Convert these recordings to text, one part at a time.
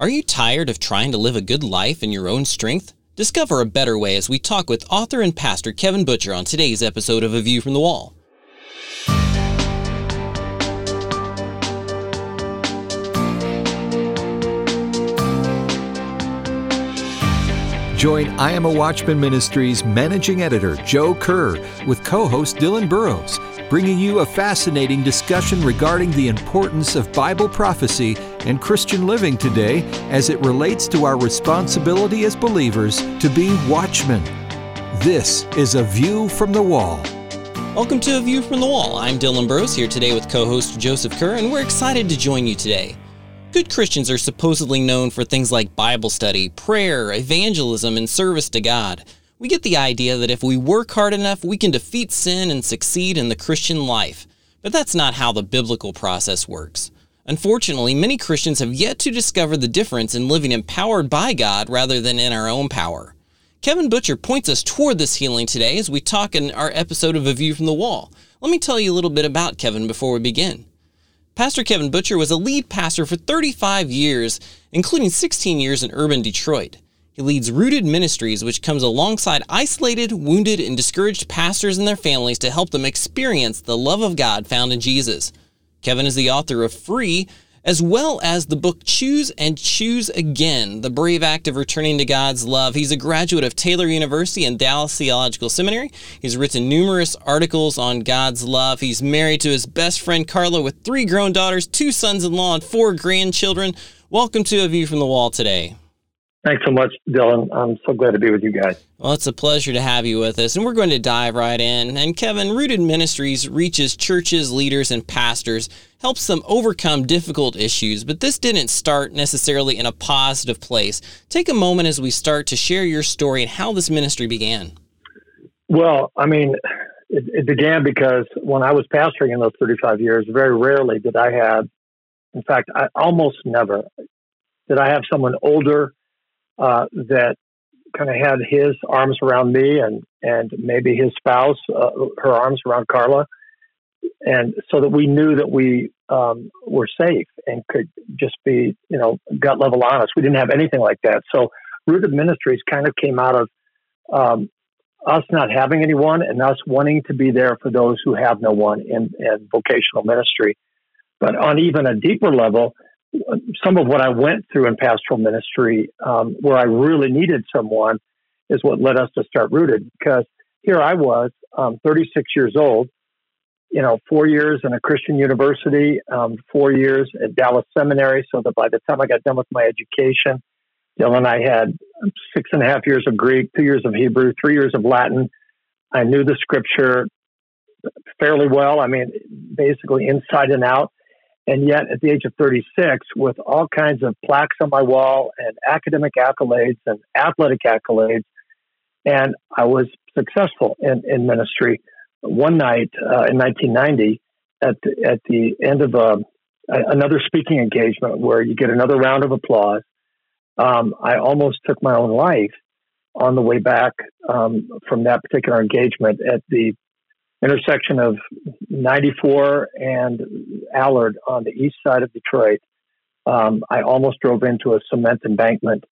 Are you tired of trying to live a good life in your own strength? Discover a better way as we talk with author and pastor Kevin Butcher on today's episode of A View from the Wall. Join I Am a Watchman Ministries managing editor Joe Kerr with co host Dylan Burrows, bringing you a fascinating discussion regarding the importance of Bible prophecy and Christian living today as it relates to our responsibility as believers to be watchmen. This is A View from the Wall. Welcome to A View from the Wall. I'm Dylan Burrows here today with co host Joseph Kerr, and we're excited to join you today. Good Christians are supposedly known for things like Bible study, prayer, evangelism, and service to God. We get the idea that if we work hard enough, we can defeat sin and succeed in the Christian life. But that's not how the biblical process works. Unfortunately, many Christians have yet to discover the difference in living empowered by God rather than in our own power. Kevin Butcher points us toward this healing today as we talk in our episode of A View from the Wall. Let me tell you a little bit about Kevin before we begin. Pastor Kevin Butcher was a lead pastor for 35 years, including 16 years in urban Detroit. He leads Rooted Ministries, which comes alongside isolated, wounded, and discouraged pastors and their families to help them experience the love of God found in Jesus. Kevin is the author of Free, as well as the book Choose and Choose Again The Brave Act of Returning to God's Love. He's a graduate of Taylor University and Dallas Theological Seminary. He's written numerous articles on God's love. He's married to his best friend Carla with three grown daughters, two sons in law, and four grandchildren. Welcome to A View from the Wall today. Thanks so much, Dylan. I'm so glad to be with you guys. Well, it's a pleasure to have you with us, and we're going to dive right in. And Kevin, Rooted Ministries reaches churches, leaders, and pastors, helps them overcome difficult issues, but this didn't start necessarily in a positive place. Take a moment as we start to share your story and how this ministry began. Well, I mean, it, it began because when I was pastoring in those 35 years, very rarely did I have, in fact, I almost never did I have someone older uh, that kind of had his arms around me and and maybe his spouse, uh, her arms around Carla, and so that we knew that we um, were safe and could just be you know gut level honest. We didn't have anything like that. So Rooted Ministries kind of came out of um, us not having anyone and us wanting to be there for those who have no one in, in vocational ministry. But on even a deeper level, some of what I went through in pastoral ministry, um, where I really needed someone, is what led us to start Rooted. Because here I was, um, 36 years old, you know, four years in a Christian university, um, four years at Dallas Seminary, so that by the time I got done with my education, Dylan and I had six and a half years of Greek, two years of Hebrew, three years of Latin. I knew the scripture fairly well. I mean, basically inside and out. And yet, at the age of 36, with all kinds of plaques on my wall and academic accolades and athletic accolades, and I was successful in, in ministry. One night uh, in 1990, at the, at the end of a, another speaking engagement where you get another round of applause, um, I almost took my own life on the way back um, from that particular engagement at the intersection of 94 and Allard on the east side of Detroit, um, I almost drove into a cement embankment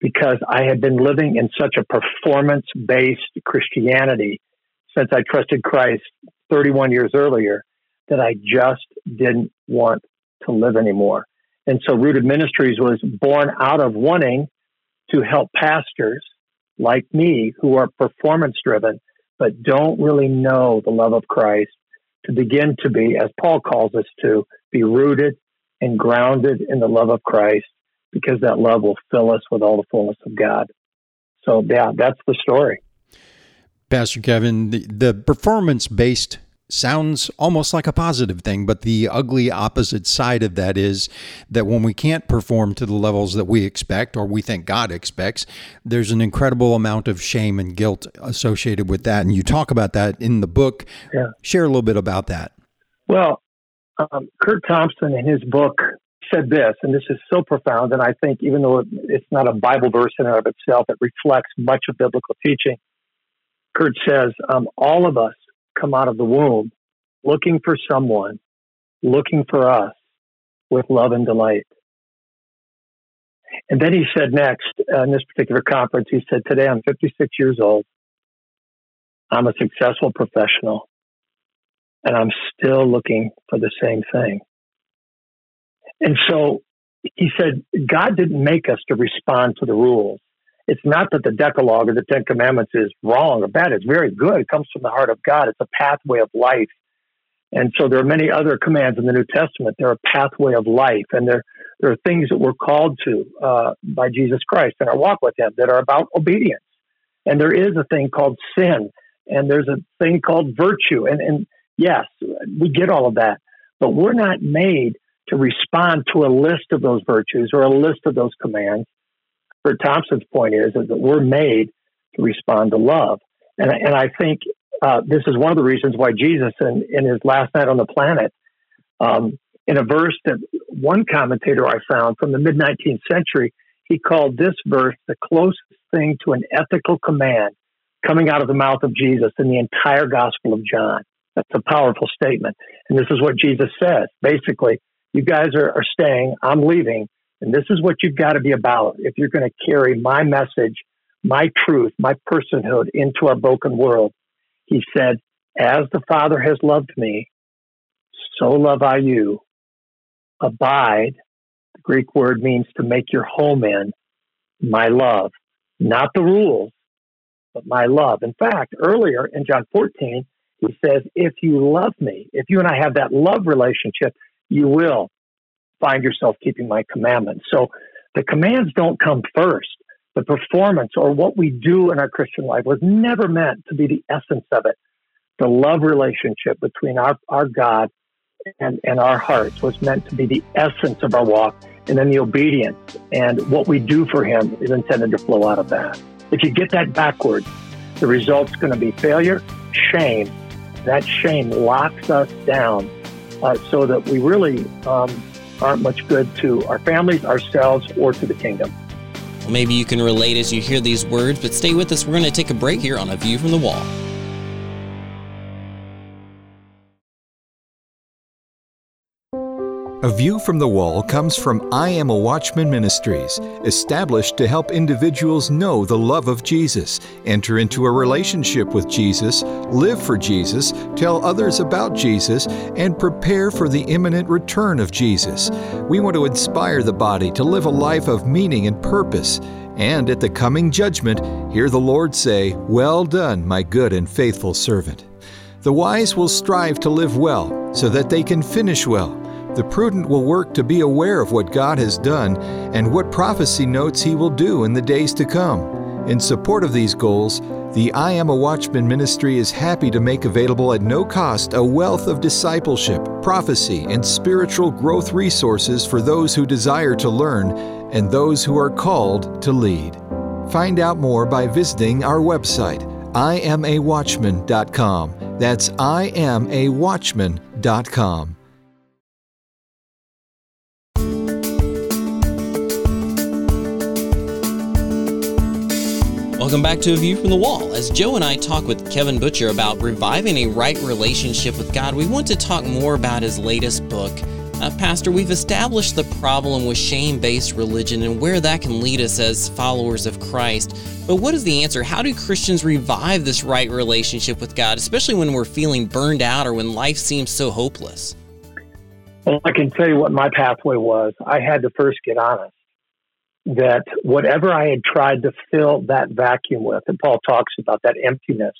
because I had been living in such a performance based Christianity since I trusted Christ 31 years earlier that I just didn't want to live anymore. And so Rooted Ministries was born out of wanting to help pastors like me who are performance driven but don't really know the love of Christ to begin to be, as Paul calls us to, be rooted and grounded in the love of Christ because that love will fill us with all the fullness of God. So, yeah, that's the story. Pastor Kevin, the, the performance based sounds almost like a positive thing, but the ugly opposite side of that is that when we can't perform to the levels that we expect or we think God expects, there's an incredible amount of shame and guilt associated with that. And you talk about that in the book. Yeah. Share a little bit about that. Well, um, Curt Thompson in his book said this, and this is so profound. And I think even though it's not a Bible verse in and of itself, it reflects much of biblical teaching. Curt says, um, all of us come out of the womb looking for someone, looking for us with love and delight. And then he said next, uh, in this particular conference, he said, Today I'm 56 years old. I'm a successful professional, and I'm still looking for the same thing. And so he said, God didn't make us to respond to the rules. It's not that the Decalogue or the Ten Commandments is wrong or bad. It's very good. It comes from the heart of God. It's a pathway of life. And so there are many other commands in the New Testament. They're a pathway of life, and there there are things that we're called to uh, by Jesus Christ in our walk with Him that are about obedience. And there is a thing called sin, and there's a thing called virtue. And and yes, we get all of that, but we're not made to respond to a list of those virtues or a list of those commands. Curt Thompson's point is, is that we're made to respond to love. And, and I think uh, this is one of the reasons why Jesus, in, in his last night on the planet, um, in a verse that one commentator I found from the mid 19th century, he called this verse the closest thing to an ethical command coming out of the mouth of Jesus in the entire Gospel of John. That's a powerful statement. And this is what Jesus says. Basically, you guys are, are staying, I'm leaving, and this is what you've got to be about if you're going to carry my message, my truth, my personhood into our broken world. He said, As the Father has loved me, so love I you. Abide, the Greek word means to make your home in my love, not the rules, but my love. In fact, earlier in John 14, he says, If you love me, if you and I have that love relationship, you will find yourself keeping my commandments. So the commands don't come first. The performance or what we do in our Christian life was never meant to be the essence of it. The love relationship between our, our God and, and our hearts was meant to be the essence of our walk. And then the obedience and what we do for Him is intended to flow out of that. If you get that backwards, the result's going to be failure, shame. That shame locks us down uh, so that we really um, aren't much good to our families, ourselves, or to the kingdom. Well, maybe you can relate as you hear these words, but stay with us. We're going to take a break here on A View from the Wall. A View from the Wall comes from I Am a Watchman Ministries, established to help individuals know the love of Jesus, enter into a relationship with Jesus, live for Jesus, tell others about Jesus, and prepare for the imminent return of Jesus. We want to inspire the body to live a life of meaning and purpose. And at the coming judgment, hear the Lord say, Well done, my good and faithful servant. The wise will strive to live well, so that they can finish well. The prudent will work to be aware of what God has done and what prophecy notes He will do in the days to come. In support of these goals, the I Am a Watchman ministry is happy to make available at no cost a wealth of discipleship, prophecy, and spiritual growth resources for those who desire to learn and those who are called to lead. Find out more by visiting our website, iamawatchman.com. That's iamawatchman.com. Welcome back to A View from the Wall. As Joe and I talk with Kevin Butcher about reviving a right relationship with God, we want to talk more about his latest book. Uh, Pastor, we've established the problem with shame based religion and where that can lead us as followers of Christ. But what is the answer? How do Christians revive this right relationship with God, especially when we're feeling burned out or when life seems so hopeless? Well, I can tell you what my pathway was. I had to first get honest that whatever I had tried to fill that vacuum with, and Paul talks about that emptiness,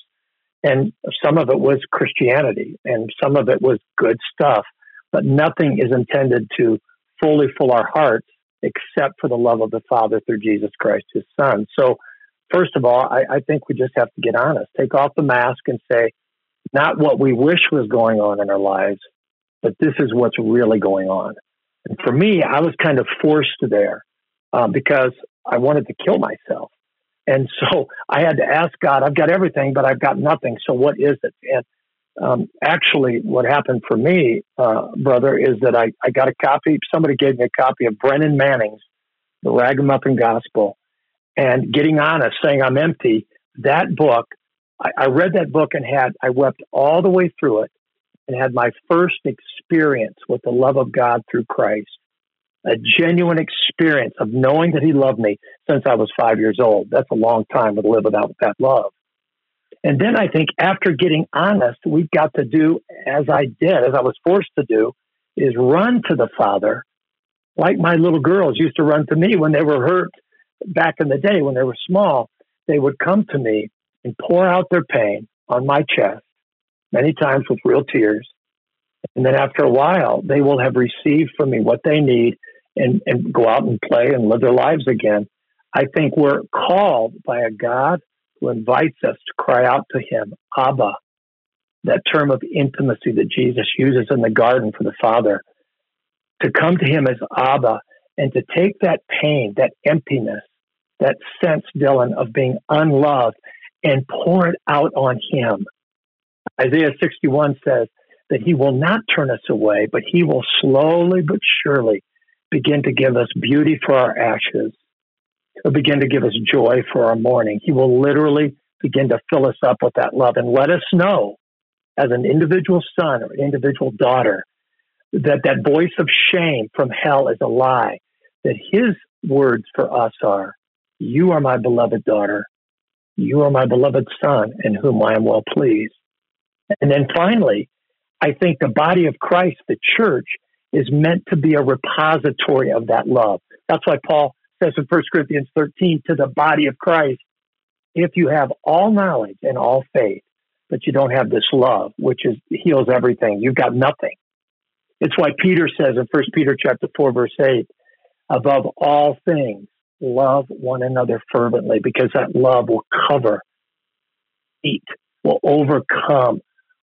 and some of it was Christianity and some of it was good stuff, but nothing is intended to fully fill our hearts except for the love of the Father through Jesus Christ, his Son. So, first of all, I, I think we just have to get honest, take off the mask and say, not what we wish was going on in our lives, but this is what's really going on. And for me, I was kind of forced there um, because I wanted to kill myself. And so I had to ask God, I've got everything, but I've got nothing. So what is it? And um, actually, what happened for me, uh, brother, is that I, I got a copy. Somebody gave me a copy of Brennan Manning's The Ragamuffin Gospel. And getting honest, saying I'm empty, that book, I, I read that book and had, I wept all the way through it and had my first experience with the love of God through Christ a genuine experience of knowing that He loved me since I was five years old. That's a long time to live without that love. And then I think after getting honest, we've got to do as I did, as I was forced to do, is run to the Father like my little girls used to run to me when they were hurt back in the day when they were small. They would come to me and pour out their pain on my chest, many times with real tears. And then after a while, they will have received from me what they need and, and go out and play and live their lives again. I think we're called by a God who invites us to cry out to him, Abba, that term of intimacy that Jesus uses in the garden for the Father, to come to him as Abba and to take that pain, that emptiness, that sense, Dylan, of being unloved and pour it out on him. Isaiah 61 says that he will not turn us away, but he will slowly but surely begin to give us beauty for our ashes. He'll begin to give us joy for our mourning. He will literally begin to fill us up with that love and let us know as an individual son or an individual daughter that that voice of shame from hell is a lie, that his words for us are, You are my beloved daughter. You are my beloved son in whom I am well pleased. And then finally, I think the body of Christ, the church, is meant to be a repository of that love. That's why Paul says in 1 Corinthians 13 to the body of Christ, if you have all knowledge and all faith, but you don't have this love, which is heals everything, you've got nothing. It's why Peter says in 1 Peter chapter 4, verse 8, above all things, love one another fervently, because that love will cover, eat, will overcome,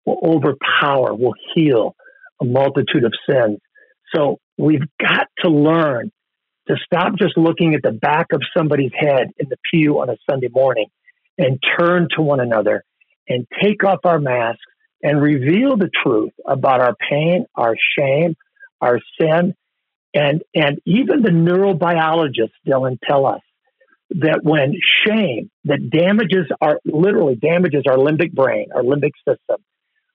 will overpower, will heal a multitude of sins. So we've got to learn to stop just looking at the back of somebody's head in the pew on a Sunday morning and turn to one another and take off our masks and reveal the truth about our pain, our shame, our sin. And, and even the neurobiologists, Dylan, tell us that when shame that damages our, literally damages our limbic brain, our limbic system,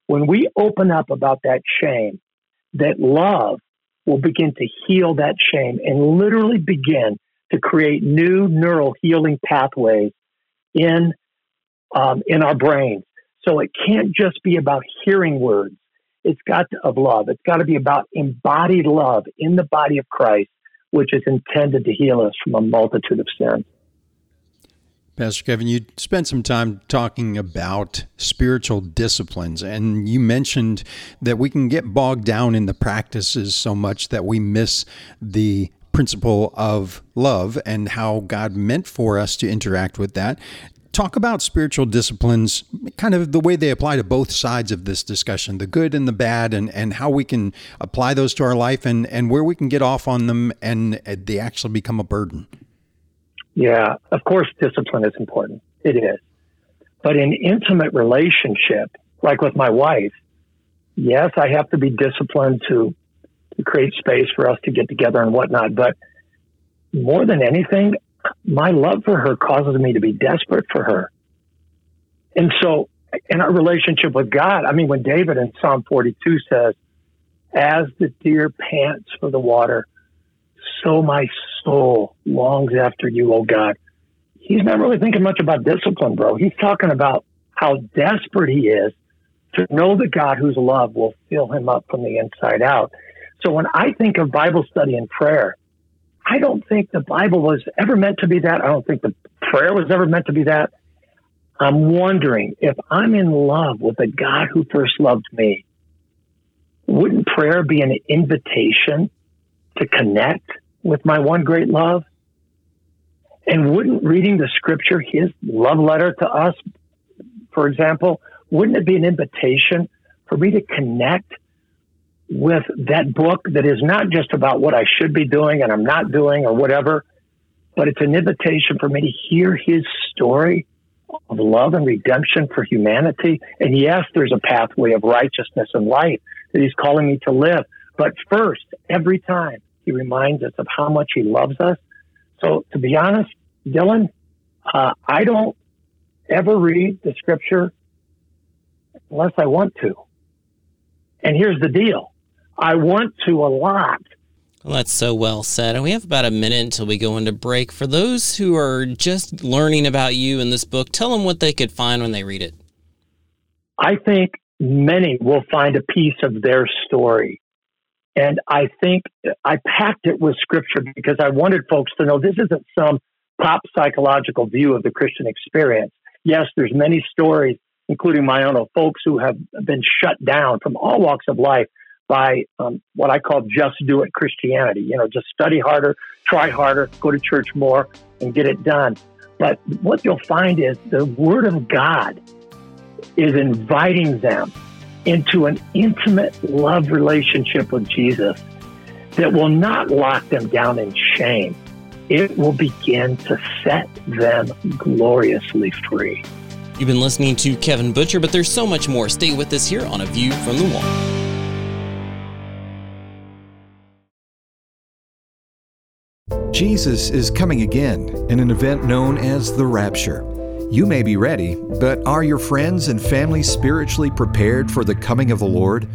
when we open up about that shame, that love will begin to heal that shame and literally begin to create new neural healing pathways in um, in our brains so it can't just be about hearing words. It's got to, of love. It's got to be about embodied love in the body of Christ, which is intended to heal us from a multitude of sins. Pastor Kevin, you spent some time talking about spiritual disciplines, and you mentioned that we can get bogged down in the practices so much that we miss the principle of love and how God meant for us to interact with that talk about spiritual disciplines, kind of the way they apply to both sides of this discussion, the good and the bad, and, and how we can apply those to our life and, and where we can get off on them and they actually become a burden. Yeah, of course, discipline is important. It is. But in intimate relationship, like with my wife, yes, I have to be disciplined to, to create space for us to get together and whatnot. But more than anything, my love for her causes me to be desperate for her. And so, in our relationship with God, I mean, when David in Psalm 42 says, As the deer pants for the water, so my soul longs after you, oh God. He's not really thinking much about discipline, bro. He's talking about how desperate he is to know the God whose love will fill him up from the inside out. So when I think of Bible study and prayer, I don't think the Bible was ever meant to be that. I don't think the prayer was ever meant to be that. I'm wondering if I'm in love with the God who first loved me, wouldn't prayer be an invitation to connect with my one great love? And wouldn't reading the scripture, his love letter to us, for example, wouldn't it be an invitation for me to connect with that book that is not just about what I should be doing and I'm not doing or whatever, but it's an invitation for me to hear his story of love and redemption for humanity. And yes, there's a pathway of righteousness and life that he's calling me to live. But first, every time he reminds us of how much he loves us. So to be honest, Dylan, uh, I don't ever read the scripture unless I want to. And here's the deal. I want to a lot, Well, that's so well said. And we have about a minute until we go into break. For those who are just learning about you in this book, tell them what they could find when they read it. I think many will find a piece of their story. And I think I packed it with scripture because I wanted folks to know this isn't some pop psychological view of the Christian experience. Yes, there's many stories, including my own, of folks who have been shut down from all walks of life by um, what I call just do it Christianity. You know, just study harder, try harder, go to church more, and get it done. But what you'll find is the Word of God is inviting them into an intimate love relationship with Jesus that will not lock them down in shame. It will begin to set them gloriously free. You've been listening to Kevin Butcher, but there's so much more. Stay with us here on A View from the Wall. Jesus is coming again in an event known as the Rapture. You may be ready, but are your friends and family spiritually prepared for the coming of the Lord?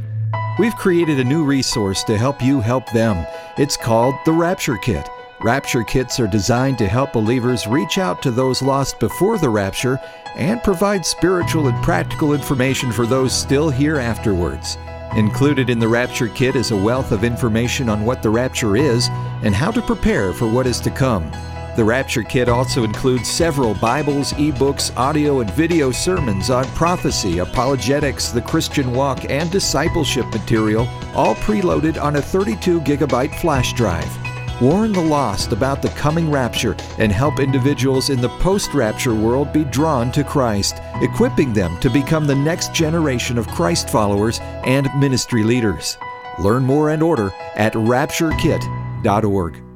We've created a new resource to help you help them. It's called the Rapture Kit. Rapture Kits are designed to help believers reach out to those lost before the rapture and provide spiritual and practical information for those still here afterwards. Included in the Rapture Kit is a wealth of information on what the rapture is and how to prepare for what is to come. The Rapture Kit also includes several Bibles, ebooks, audio, and video sermons on prophecy, apologetics, the Christian walk, and discipleship material, all preloaded on a 32 gigabyte flash drive warn the lost about the coming rapture, and help individuals in the post rapture world be drawn to Christ, equipping them to become the next generation of Christ followers and ministry leaders. Learn more and order at rapturekit.org.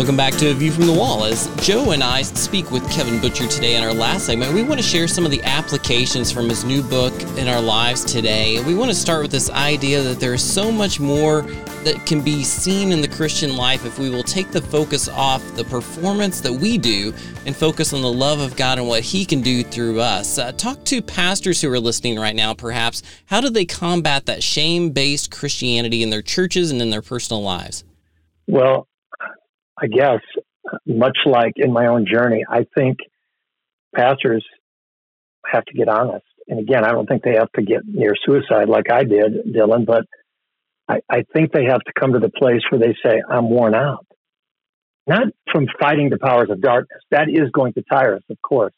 Welcome back to A View from the Wall. As Joe and I speak with Kevin Butcher today in our last segment, we want to share some of the applications from his new book in our lives today. We want to start with this idea that there is so much more that can be seen in the Christian life if we will take the focus off the performance that we do and focus on the love of God and what He can do through us. Uh, talk to pastors who are listening right now, perhaps. How do they combat that shame based Christianity in their churches and in their personal lives? Well, I guess, much like in my own journey, I think pastors have to get honest. And again, I don't think they have to get near suicide like I did, Dylan, but I, I think they have to come to the place where they say, I'm worn out. Not from fighting the powers of darkness. That is going to tire us, of course.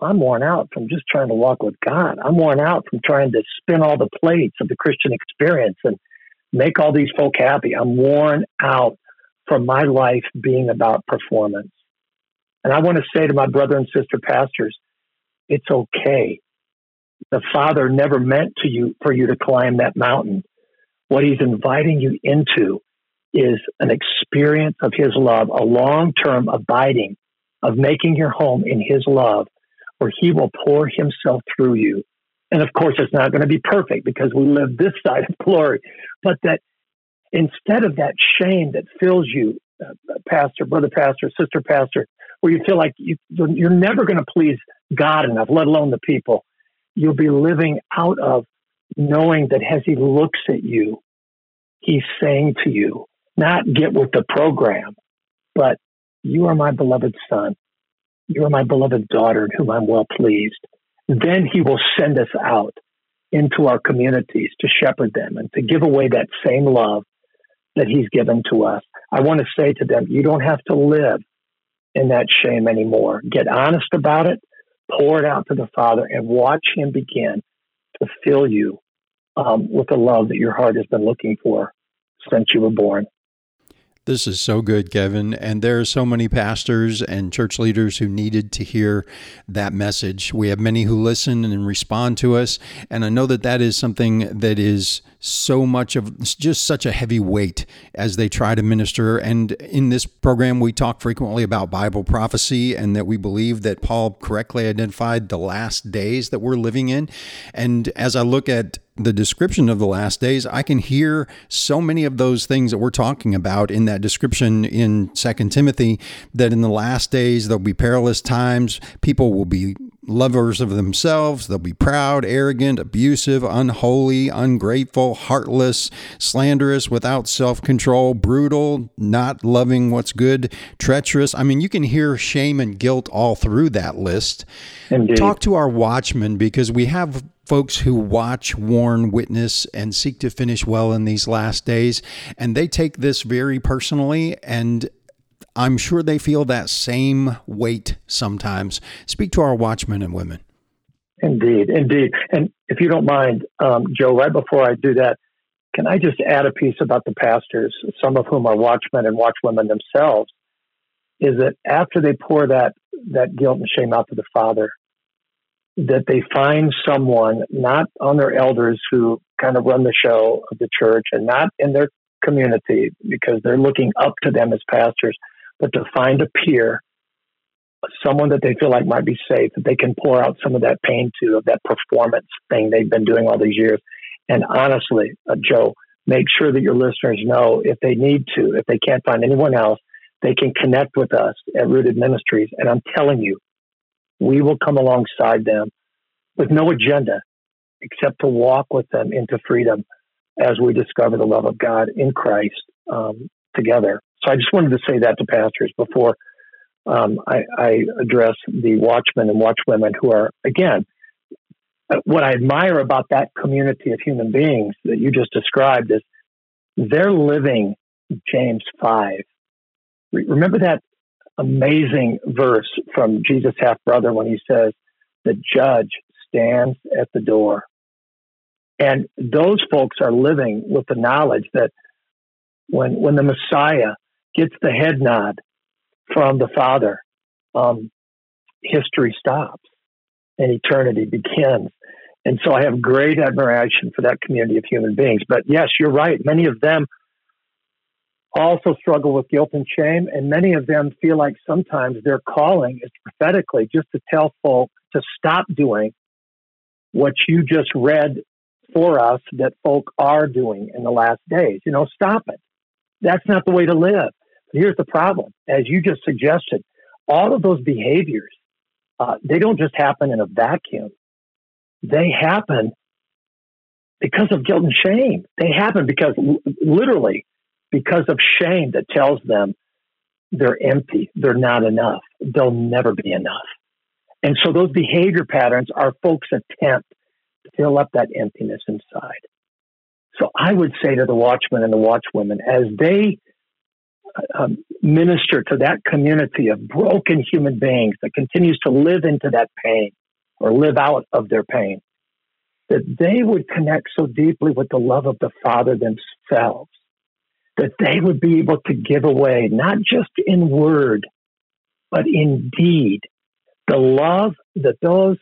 I'm worn out from just trying to walk with God. I'm worn out from trying to spin all the plates of the Christian experience and make all these folk happy. I'm worn out from my life being about performance. And I want to say to my brother and sister pastors, it's okay. The Father never meant to you for you to climb that mountain. What He's inviting you into is an experience of His love, a long term abiding of making your home in His love, where He will pour Himself through you. And of course, it's not going to be perfect because we live this side of glory, but that instead of that shame that fills you, uh, pastor, brother pastor, sister pastor, where you feel like you, you're never going to please God enough, let alone the people, you'll be living out of knowing that as He looks at you, He's saying to you, not get with the program, but you are my beloved son. You are my beloved daughter in whom I'm well pleased. Then He will send us out into our communities to shepherd them and to give away that same love that He's given to us. I want to say to them, you don't have to live in that shame anymore. Get honest about it, pour it out to the Father, and watch Him begin to fill you um, with the love that your heart has been looking for since you were born. This is so good, Kevin. And there are so many pastors and church leaders who needed to hear that message. We have many who listen and respond to us. And I know that that is something that is so much of just such a heavy weight as they try to minister. And in this program, we talk frequently about Bible prophecy and that we believe that Paul correctly identified the last days that we're living in. And as I look at the description of the last days, I can hear so many of those things that we're talking about in that description in Second Timothy that in the last days there'll be perilous times, people will be lovers of themselves. They'll be proud, arrogant, abusive, unholy, ungrateful, heartless, slanderous, without self control, brutal, not loving what's good, treacherous. I mean, you can hear shame and guilt all through that list. Indeed. Talk to our watchmen because we have folks who watch, warn, witness, and seek to finish well in these last days. And they take this very personally. And I'm sure they feel that same weight sometimes. Speak to our watchmen and women. Indeed, indeed. And if you don't mind, um, Joe, right before I do that, can I just add a piece about the pastors, some of whom are watchmen and watchwomen themselves, is that after they pour that, that guilt and shame out to the Father, that they find someone not on their elders who kind of run the show of the church and not in their community because they're looking up to them as pastors, but to find a peer, someone that they feel like might be safe, that they can pour out some of that pain to, of that performance thing they've been doing all these years. And honestly, uh, Joe, make sure that your listeners know if they need to, if they can't find anyone else, they can connect with us at Rooted Ministries. And I'm telling you, we will come alongside them with no agenda except to walk with them into freedom as we discover the love of God in Christ um, together. So I just wanted to say that to pastors before um, I, I, address the watchmen and watchwomen who are, again, what I admire about that community of human beings that you just described is they're living James 5. Remember that amazing verse from Jesus' half brother when he says, The judge stands at the door. And those folks are living with the knowledge that when, when the Messiah gets the head nod from the Father, um, history stops and eternity begins. And so I have great admiration for that community of human beings. But yes, you're right. Many of them also struggle with guilt and shame, and many of them feel like sometimes their calling is prophetically just to tell folk to stop doing what you just read for us that folk are doing in the last days. You know, stop it. That's not the way to live. Here's the problem, as you just suggested, all of those behaviors, uh, they don't just happen in a vacuum. They happen because of guilt and shame. They happen because literally because of shame that tells them they're empty, they're not enough, they'll never be enough. And so those behavior patterns are folks' attempt fill up that emptiness inside. So I would say to the watchmen and the watchwomen, as they um, minister to that community of broken human beings that continues to live into that pain or live out of their pain, that they would connect so deeply with the love of the Father themselves that they would be able to give away, not just in word, but in deed, the love that those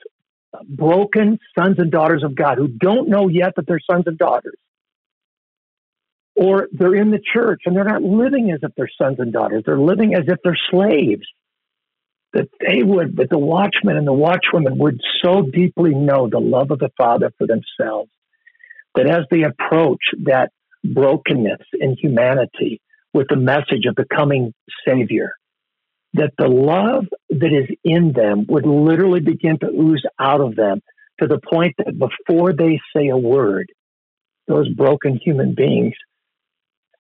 broken sons and daughters of God who don't know yet that they're sons and daughters, or they're in the church and they're not living as if they're sons and daughters, they're living as if they're slaves. That they would, that the watchmen and the watchwomen would so deeply know the love of the Father for themselves that as they approach that brokenness in humanity with the message of the coming Savior, that the love that is in them would literally begin to ooze out of them to the point that before they say a word, those broken human beings,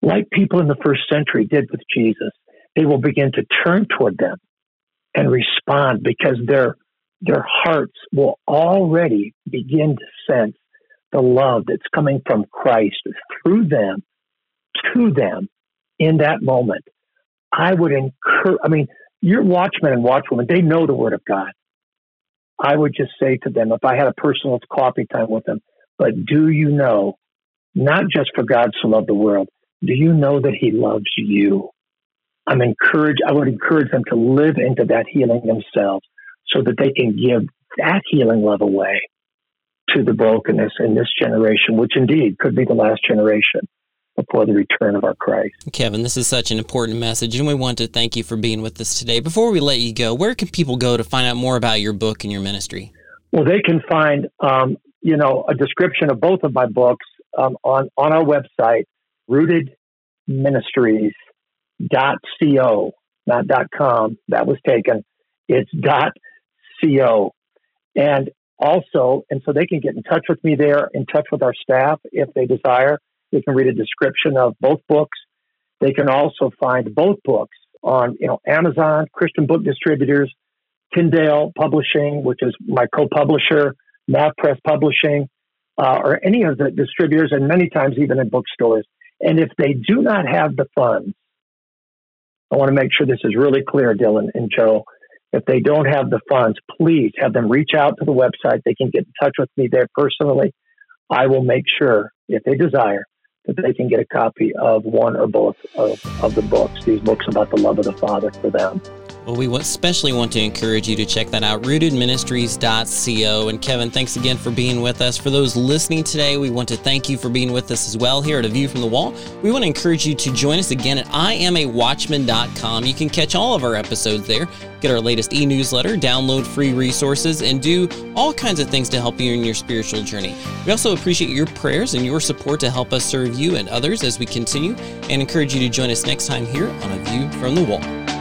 like people in the first century did with Jesus, they will begin to turn toward them and respond because their their hearts will already begin to sense the love that's coming from Christ through them to them in that moment. I would encourage, I mean, your watchmen and watchwomen, they know the word of God. I would just say to them, if I had a personal coffee time with them, but do you know, not just for God to love the world, do you know that he loves you? I'm encouraged, I would encourage them to live into that healing themselves so that they can give that healing love away to the brokenness in this generation, which indeed could be the last generation before the return of our Christ. Kevin, this is such an important message, and we want to thank you for being with us today. Before we let you go, where can people go to find out more about your book and your ministry? Well, they can find, um, you know, a description of both of my books um, on on our website, rootedministries.co, not .com. That was taken. It's .co And also, and so they can get in touch with me there, in touch with our staff if they desire. They can read a description of both books. They can also find both books on you know Amazon, Christian book distributors, Tyndale Publishing, which is my co-publisher, NavPress Publishing, uh, or any of the distributors, and many times even in bookstores. And if they do not have the funds, I want to make sure this is really clear, Dylan and Joe. If they don't have the funds, please have them reach out to the website. They can get in touch with me there personally. I will make sure, if they desire, that they can get a copy of one or both of, of the books, these books about the love of the Father for them. Well, we especially want to encourage you to check that out, rootedministries.co. And Kevin, thanks again for being with us. For those listening today, we want to thank you for being with us as well here at A View from the Wall. We want to encourage you to join us again at iamawatchman.com. You can catch all of our episodes there, get our latest e newsletter, download free resources, and do all kinds of things to help you in your spiritual journey. We also appreciate your prayers and your support to help us serve you and others as we continue, and encourage you to join us next time here on A View from the Wall.